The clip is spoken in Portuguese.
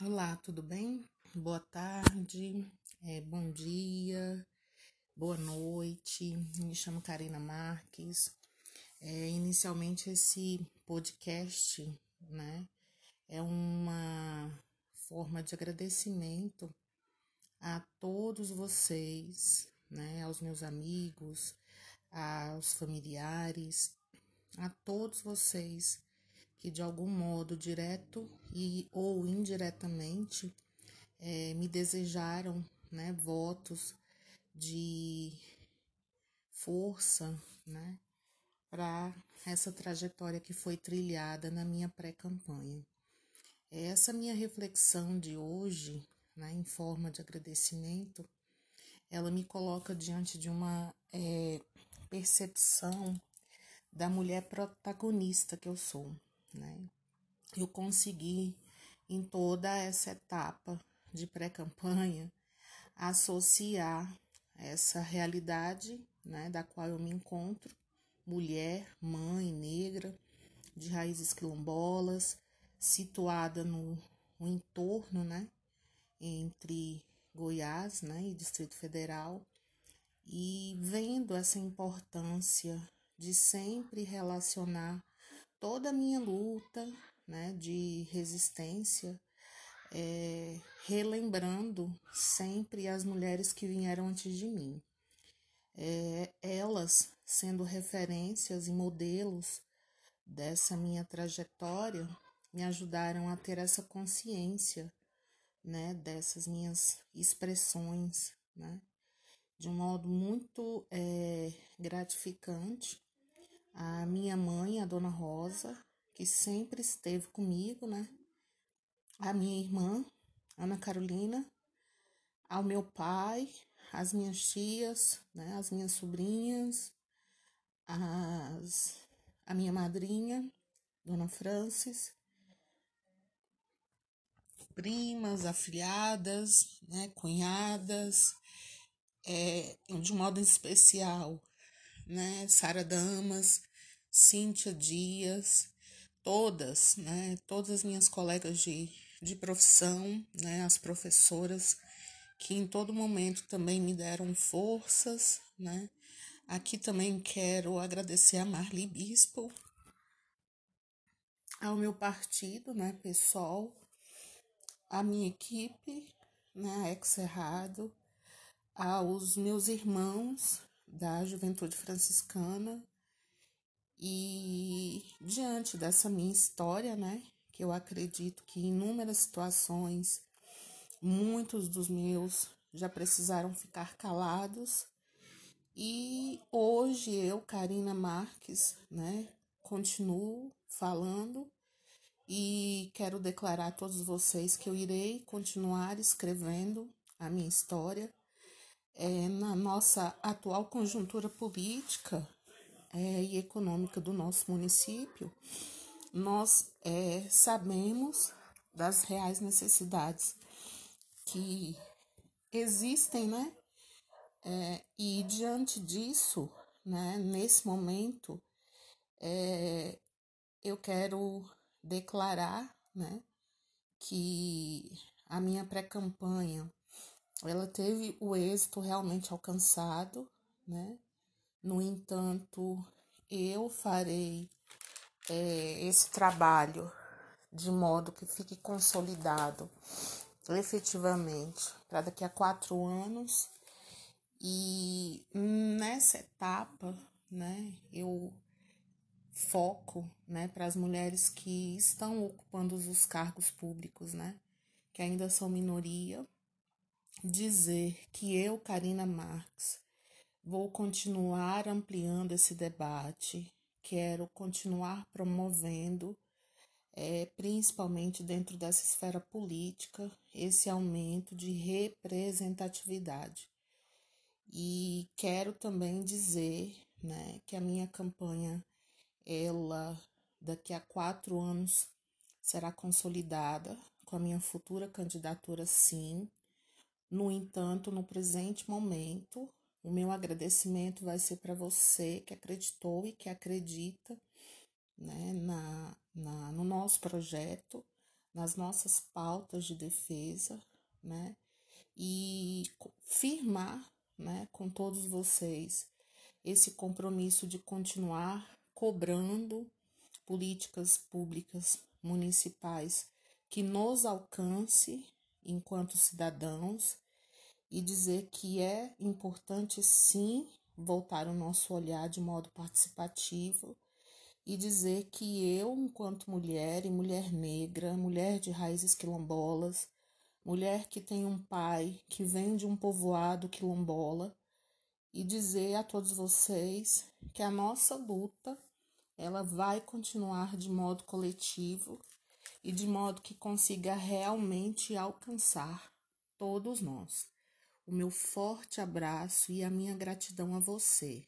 Olá, tudo bem? Boa tarde, é, bom dia, boa noite. Me chamo Karina Marques. É, inicialmente, esse podcast, né, é uma forma de agradecimento a todos vocês, né, aos meus amigos, aos familiares, a todos vocês que de algum modo, direto e ou indiretamente, é, me desejaram né, votos de força né, para essa trajetória que foi trilhada na minha pré-campanha. Essa minha reflexão de hoje, né, em forma de agradecimento, ela me coloca diante de uma é, percepção da mulher protagonista que eu sou né? Eu consegui, em toda essa etapa de pré-campanha, associar essa realidade, né, da qual eu me encontro, mulher, mãe, negra, de raízes quilombolas, situada no, no entorno, né, entre Goiás, né, e Distrito Federal, e vendo essa importância de sempre relacionar toda a minha luta né, de resistência, é, relembrando sempre as mulheres que vieram antes de mim. É, elas sendo referências e modelos dessa minha trajetória, me ajudaram a ter essa consciência, né, dessas minhas expressões, né, de um modo muito é, gratificante a minha mãe, a dona Rosa, que sempre esteve comigo, né? A minha irmã, Ana Carolina, ao meu pai, as minhas tias, né? As minhas sobrinhas, as, a minha madrinha, Dona Francis, primas, afilhadas, né? Cunhadas, é, de modo especial, né? Sara Damas, Cíntia Dias, todas, né, todas as minhas colegas de, de profissão, né, as professoras que em todo momento também me deram forças, né. Aqui também quero agradecer a Marli Bispo, ao meu partido, né, pessoal, a minha equipe, né, Ex Errado, aos meus irmãos da Juventude Franciscana, e diante dessa minha história, né, que eu acredito que em inúmeras situações muitos dos meus já precisaram ficar calados. E hoje eu, Karina Marques, né, continuo falando e quero declarar a todos vocês que eu irei continuar escrevendo a minha história. É, na nossa atual conjuntura política, é, e econômica do nosso município, nós é, sabemos das reais necessidades que existem, né? É, e diante disso, né, nesse momento, é, eu quero declarar, né, que a minha pré-campanha ela teve o êxito realmente alcançado, né? No entanto, eu farei é, esse trabalho de modo que fique consolidado efetivamente para daqui a quatro anos. E nessa etapa, né, eu foco, né, para as mulheres que estão ocupando os cargos públicos, né, que ainda são minoria, dizer que eu, Karina Marx, Vou continuar ampliando esse debate, quero continuar promovendo, é, principalmente dentro dessa esfera política, esse aumento de representatividade. E quero também dizer né, que a minha campanha, ela daqui a quatro anos será consolidada com a minha futura candidatura, sim. No entanto, no presente momento, o meu agradecimento vai ser para você que acreditou e que acredita né, na, na, no nosso projeto, nas nossas pautas de defesa, né? E firmar, né, com todos vocês esse compromisso de continuar cobrando políticas públicas municipais que nos alcance enquanto cidadãos e dizer que é importante sim voltar o nosso olhar de modo participativo e dizer que eu, enquanto mulher e mulher negra, mulher de raízes quilombolas, mulher que tem um pai que vem de um povoado quilombola, e dizer a todos vocês que a nossa luta ela vai continuar de modo coletivo e de modo que consiga realmente alcançar todos nós. O meu forte abraço e a minha gratidão a você.